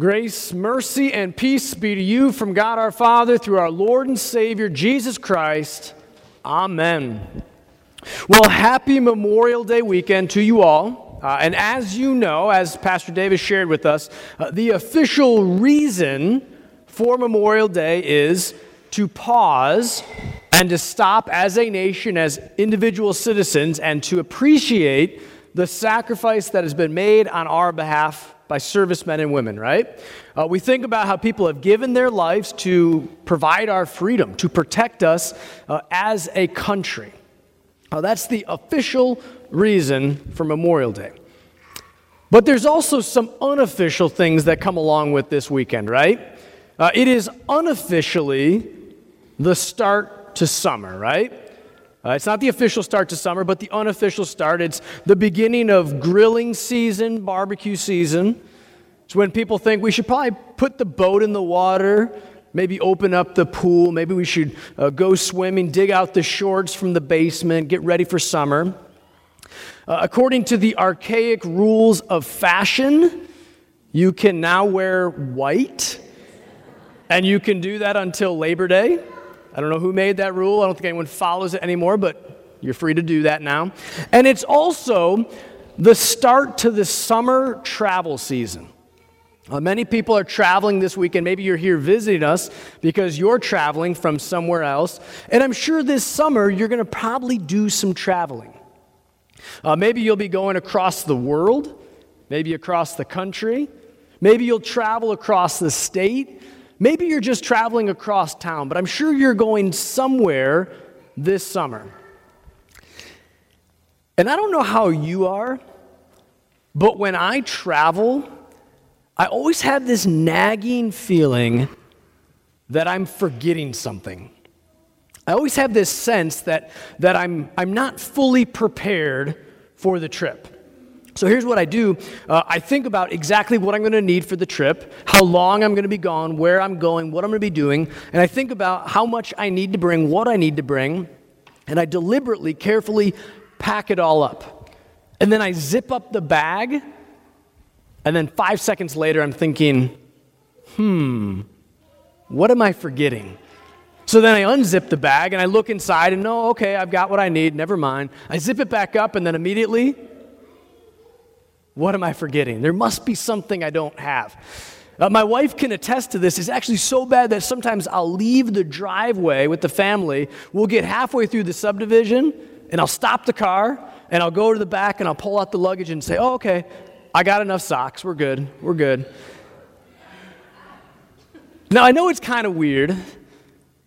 Grace, mercy, and peace be to you from God our Father through our Lord and Savior Jesus Christ. Amen. Well, happy Memorial Day weekend to you all. Uh, and as you know, as Pastor Davis shared with us, uh, the official reason for Memorial Day is to pause and to stop as a nation, as individual citizens, and to appreciate the sacrifice that has been made on our behalf by servicemen and women, right? Uh, we think about how people have given their lives to provide our freedom, to protect us uh, as a country. Uh, that's the official reason for Memorial Day. But there's also some unofficial things that come along with this weekend, right? Uh, it is unofficially the start to summer, right? Uh, it's not the official start to summer, but the unofficial start. It's the beginning of grilling season, barbecue season. It's when people think we should probably put the boat in the water, maybe open up the pool, maybe we should uh, go swimming, dig out the shorts from the basement, get ready for summer. Uh, according to the archaic rules of fashion, you can now wear white, and you can do that until Labor Day. I don't know who made that rule. I don't think anyone follows it anymore, but you're free to do that now. And it's also the start to the summer travel season. Uh, many people are traveling this weekend. Maybe you're here visiting us because you're traveling from somewhere else. And I'm sure this summer you're going to probably do some traveling. Uh, maybe you'll be going across the world, maybe across the country. Maybe you'll travel across the state. Maybe you're just traveling across town, but I'm sure you're going somewhere this summer. And I don't know how you are, but when I travel, I always have this nagging feeling that I'm forgetting something. I always have this sense that, that I'm, I'm not fully prepared for the trip. So here's what I do uh, I think about exactly what I'm going to need for the trip, how long I'm going to be gone, where I'm going, what I'm going to be doing, and I think about how much I need to bring, what I need to bring, and I deliberately, carefully pack it all up. And then I zip up the bag, and then five seconds later, I'm thinking, hmm, what am I forgetting? So then I unzip the bag and I look inside and no, okay, I've got what I need, never mind. I zip it back up and then immediately what am I forgetting? There must be something I don't have. Uh, my wife can attest to this. It's actually so bad that sometimes I'll leave the driveway with the family. We'll get halfway through the subdivision, and I'll stop the car, and I'll go to the back, and I'll pull out the luggage and say, Oh, okay, I got enough socks. We're good. We're good. Now, I know it's kind of weird,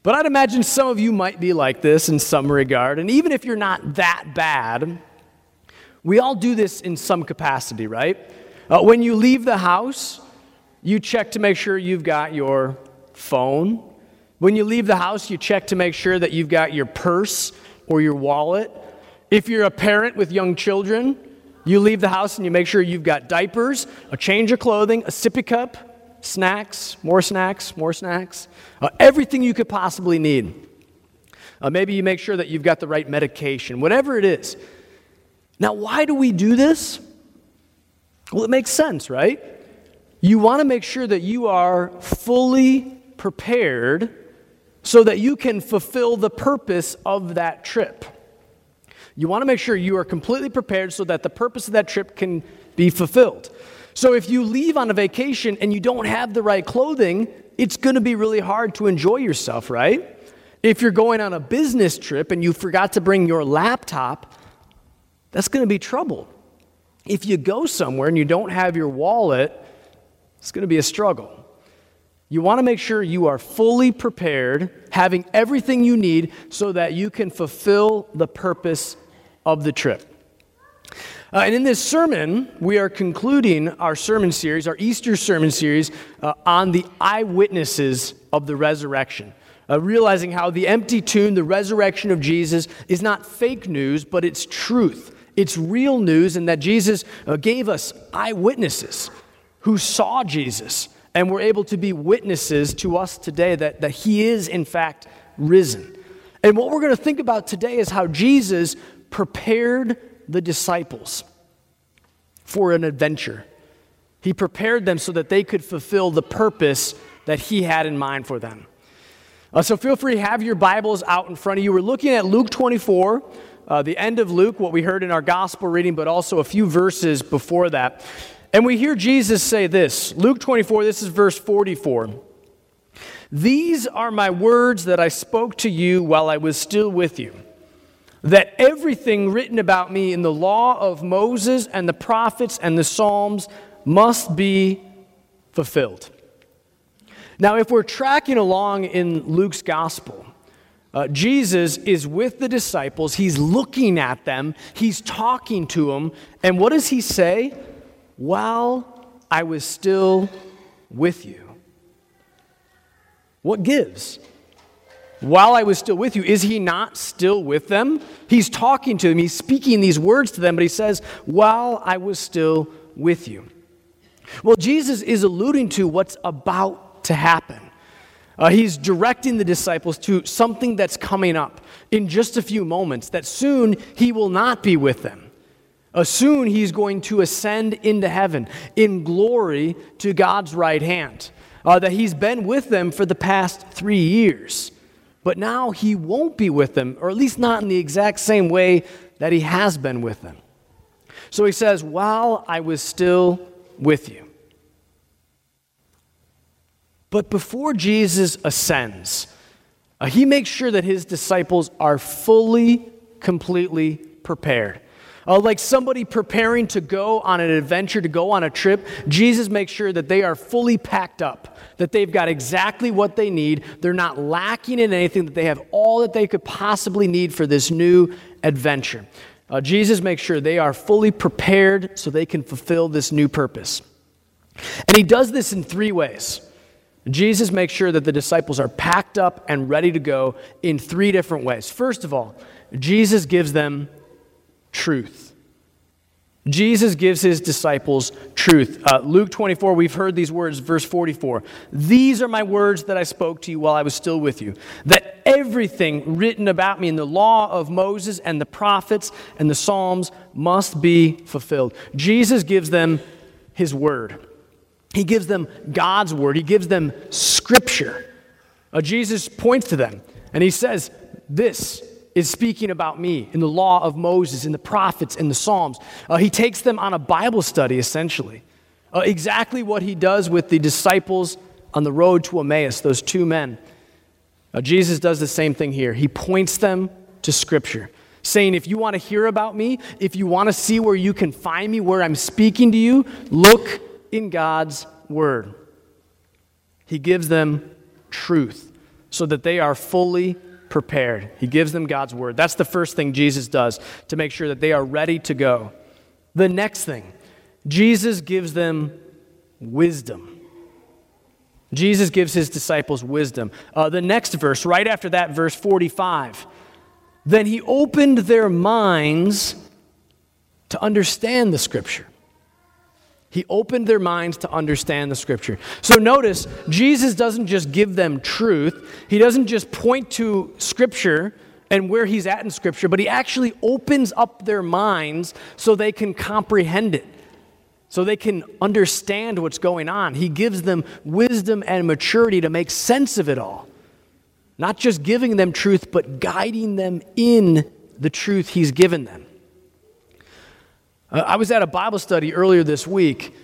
but I'd imagine some of you might be like this in some regard. And even if you're not that bad, we all do this in some capacity, right? Uh, when you leave the house, you check to make sure you've got your phone. When you leave the house, you check to make sure that you've got your purse or your wallet. If you're a parent with young children, you leave the house and you make sure you've got diapers, a change of clothing, a sippy cup, snacks, more snacks, more snacks, uh, everything you could possibly need. Uh, maybe you make sure that you've got the right medication, whatever it is. Now, why do we do this? Well, it makes sense, right? You want to make sure that you are fully prepared so that you can fulfill the purpose of that trip. You want to make sure you are completely prepared so that the purpose of that trip can be fulfilled. So if you leave on a vacation and you don't have the right clothing, it's going to be really hard to enjoy yourself, right? If you're going on a business trip and you forgot to bring your laptop, that's going to be trouble. If you go somewhere and you don't have your wallet, it's going to be a struggle. You want to make sure you are fully prepared, having everything you need so that you can fulfill the purpose of the trip. Uh, and in this sermon, we are concluding our sermon series, our Easter sermon series, uh, on the eyewitnesses of the resurrection uh, realizing how the empty tomb, the resurrection of Jesus, is not fake news, but it's truth. It's real news, and that Jesus uh, gave us eyewitnesses who saw Jesus and were able to be witnesses to us today that, that he is, in fact, risen. And what we're going to think about today is how Jesus prepared the disciples for an adventure. He prepared them so that they could fulfill the purpose that He had in mind for them. Uh, so feel free to have your Bibles out in front of you. We're looking at Luke 24, uh, the end of Luke, what we heard in our gospel reading, but also a few verses before that. And we hear Jesus say this Luke 24, this is verse 44. These are my words that I spoke to you while I was still with you that everything written about me in the law of Moses and the prophets and the Psalms must be fulfilled. Now, if we're tracking along in Luke's gospel, uh, Jesus is with the disciples. He's looking at them. He's talking to them. And what does he say? While I was still with you. What gives? while I was still with you, is he not still with them? He's talking to them, he's speaking these words to them, but he says, while I was still with you. Well, Jesus is alluding to what's about to happen. Uh, he's directing the disciples to something that's coming up in just a few moments, that soon he will not be with them. Uh, soon he's going to ascend into heaven in glory to God's right hand. Uh, that he's been with them for the past three years. But now he won't be with them, or at least not in the exact same way that he has been with them. So he says, While I was still with you. But before Jesus ascends, uh, he makes sure that his disciples are fully, completely prepared. Uh, like somebody preparing to go on an adventure, to go on a trip, Jesus makes sure that they are fully packed up, that they've got exactly what they need. They're not lacking in anything, that they have all that they could possibly need for this new adventure. Uh, Jesus makes sure they are fully prepared so they can fulfill this new purpose. And he does this in three ways. Jesus makes sure that the disciples are packed up and ready to go in three different ways. First of all, Jesus gives them truth. Jesus gives his disciples truth. Uh, Luke 24, we've heard these words, verse 44. These are my words that I spoke to you while I was still with you. That everything written about me in the law of Moses and the prophets and the Psalms must be fulfilled. Jesus gives them his word, he gives them God's word, he gives them scripture. Uh, Jesus points to them and he says, This is speaking about me in the law of Moses, in the prophets, in the Psalms. Uh, he takes them on a Bible study, essentially. Uh, exactly what he does with the disciples on the road to Emmaus, those two men. Uh, Jesus does the same thing here. He points them to Scripture, saying, If you want to hear about me, if you want to see where you can find me, where I'm speaking to you, look in God's Word. He gives them truth so that they are fully prepared. He gives them God's word. That's the first thing Jesus does to make sure that they are ready to go. The next thing, Jesus gives them wisdom. Jesus gives his disciples wisdom. Uh, the next verse, right after that, verse 45. Then he opened their minds to understand the scripture. He opened their minds to understand the scripture. So notice, Jesus doesn't just give them truth, he doesn't just point to scripture and where he's at in scripture, but he actually opens up their minds so they can comprehend it. So they can understand what's going on. He gives them wisdom and maturity to make sense of it all. Not just giving them truth, but guiding them in the truth he's given them. Uh, I was at a Bible study earlier this week,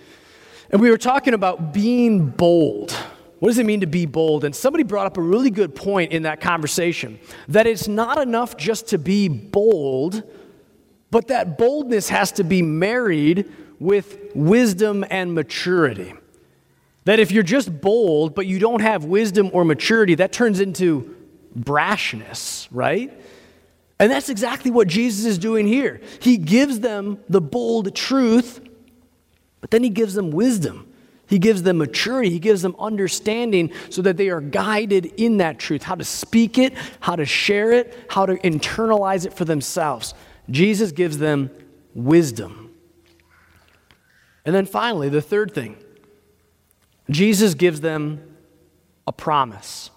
and we were talking about being bold. What does it mean to be bold? And somebody brought up a really good point in that conversation that it's not enough just to be bold, but that boldness has to be married with wisdom and maturity. That if you're just bold, but you don't have wisdom or maturity, that turns into brashness, right? And that's exactly what Jesus is doing here. He gives them the bold truth, but then he gives them wisdom. He gives them maturity. He gives them understanding so that they are guided in that truth how to speak it, how to share it, how to internalize it for themselves. Jesus gives them wisdom. And then finally, the third thing Jesus gives them a promise.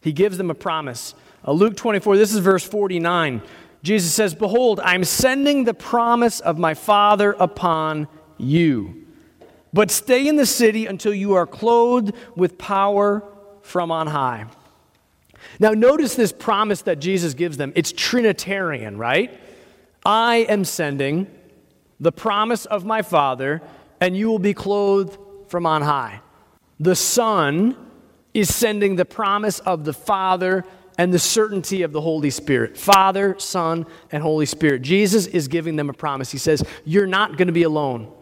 He gives them a promise. Uh, Luke 24, this is verse 49. Jesus says, Behold, I'm sending the promise of my Father upon you. but stay in the city until you are clothed with power from on high. Now, notice this promise that Jesus gives them. It's Trinitarian, right? I am sending the promise of my Father, and you will be clothed from on high. The Son is sending the promise of the Father and the certainty of the Holy Spirit. Father, Son, and Holy Spirit. Jesus is giving them a promise. He says, You're not going to be alone.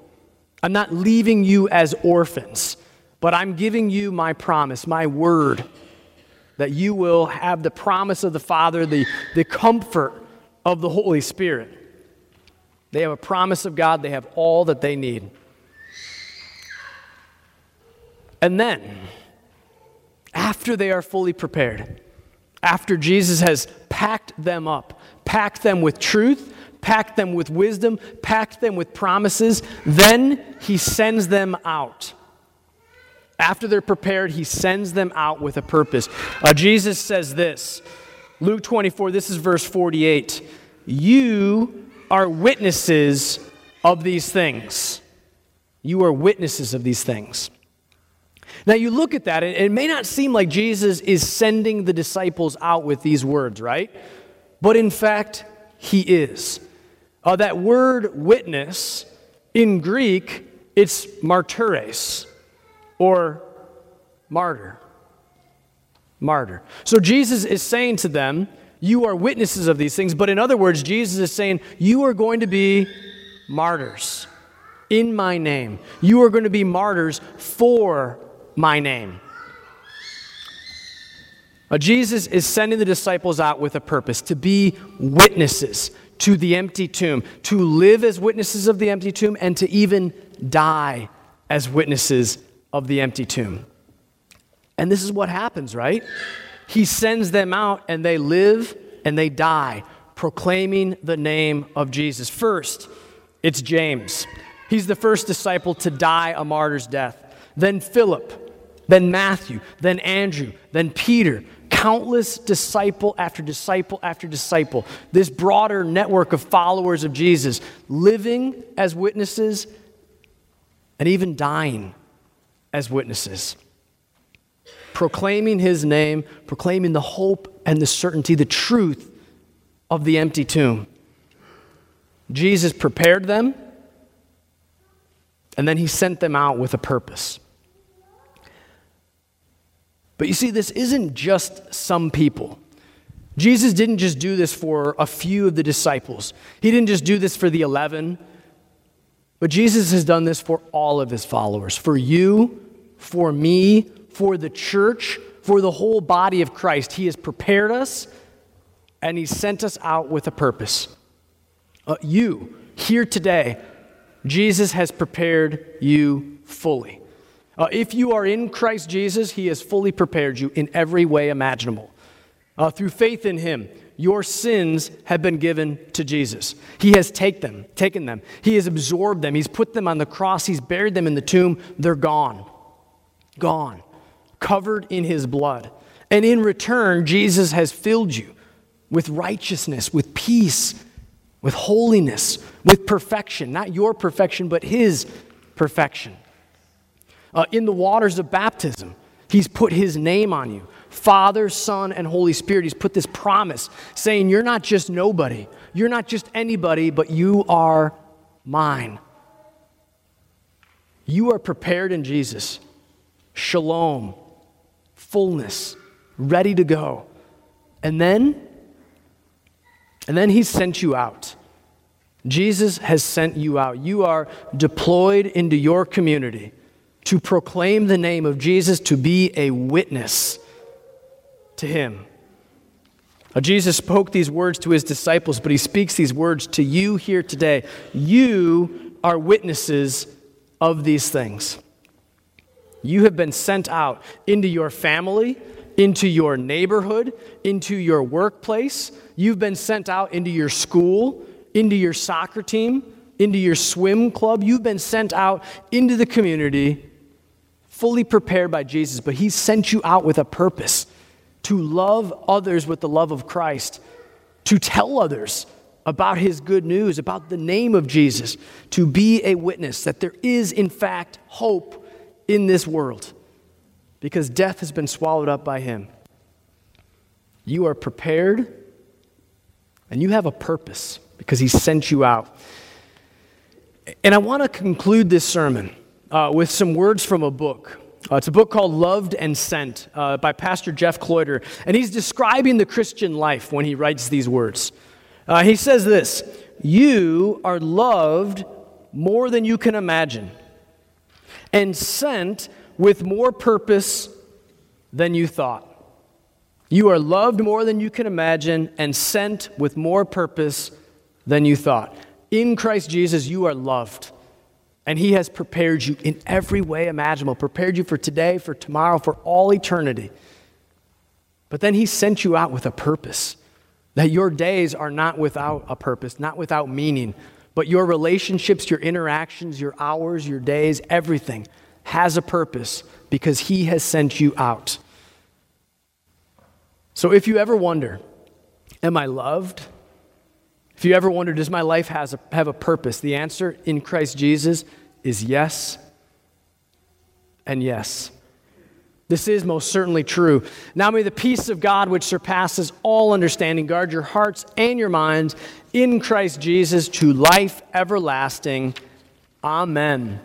I'm not leaving you as orphans, but I'm giving you my promise, my word, that you will have the promise of the Father, the, the comfort of the Holy Spirit. They have a promise of God, they have all that they need. And then, after they are fully prepared, after Jesus has packed them up, packed them with truth, packed them with wisdom, packed them with promises. Then he sends them out. After they're prepared, he sends them out with a purpose. Uh, Jesus says this Luke 24, this is verse 48. You are witnesses of these things. You are witnesses of these things. Now, you look at that, and it may not seem like Jesus is sending the disciples out with these words, right? But in fact, he is. Uh, that word witness in Greek, it's martyres or martyr. Martyr. So Jesus is saying to them, You are witnesses of these things. But in other words, Jesus is saying, You are going to be martyrs in my name. You are going to be martyrs for my name. Uh, Jesus is sending the disciples out with a purpose to be witnesses to the empty tomb, to live as witnesses of the empty tomb, and to even die as witnesses of the empty tomb. And this is what happens, right? He sends them out, and they live and they die, proclaiming the name of Jesus. First, it's James. He's the first disciple to die a martyr's death. Then Philip, then Matthew, then Andrew, then Peter, countless disciple after disciple after disciple, this broader network of followers of Jesus, living as witnesses and even dying as witnesses, proclaiming his name, proclaiming the hope and the certainty, the truth of the empty tomb. Jesus prepared them, and then he sent them out with a purpose. But you see, this isn't just some people. Jesus didn't just do this for a few of the disciples, He didn't just do this for the 11, but Jesus has done this for all of His followers for you, for me, for the church, for the whole body of Christ. He has prepared us and He sent us out with a purpose. Uh, you, here today, Jesus has prepared you fully. Uh, if you are in Christ Jesus, He has fully prepared you in every way imaginable. Uh, through faith in Him, your sins have been given to Jesus. He has take them, taken them. He has absorbed them. He's put them on the cross. He's buried them in the tomb. They're gone. Gone. Covered in His blood. And in return, Jesus has filled you with righteousness, with peace, with holiness, with perfection. Not your perfection, but His perfection uh, in the waters of baptism. He's put his name on you Father, Son, and Holy Spirit. He's put this promise saying, You're not just nobody, you're not just anybody, but you are mine. You are prepared in Jesus. Shalom, fullness, ready to go. And then, and then he sent you out. Jesus has sent you out. You are deployed into your community to proclaim the name of Jesus, to be a witness to him. Now, Jesus spoke these words to his disciples, but he speaks these words to you here today. You are witnesses of these things. You have been sent out into your family, into your neighborhood, into your workplace. You've been sent out into your school, into your soccer team, into your swim club. You've been sent out into the community fully prepared by Jesus, but He sent you out with a purpose to love others with the love of Christ, to tell others about his good news, about the name of Jesus, to be a witness that there is, in fact, hope in this world because death has been swallowed up by him. You are prepared and you have a purpose because he sent you out. And I want to conclude this sermon uh, with some words from a book. Uh, it's a book called Loved and Sent uh, by Pastor Jeff Cloeter. And he's describing the Christian life when he writes these words. Uh, he says this You are loved more than you can imagine, and sent with more purpose than you thought. You are loved more than you can imagine, and sent with more purpose than you thought. In Christ Jesus, you are loved. And He has prepared you in every way imaginable, prepared you for today, for tomorrow, for all eternity. But then He sent you out with a purpose that your days are not without a purpose, not without meaning, but your relationships, your interactions, your hours, your days, everything has a purpose because He has sent you out. So if you ever wonder, am I loved? If you ever wonder, does my life has a, have a purpose? The answer in Christ Jesus is yes and yes. This is most certainly true. Now may the peace of God, which surpasses all understanding, guard your hearts and your minds in Christ Jesus to life everlasting. Amen.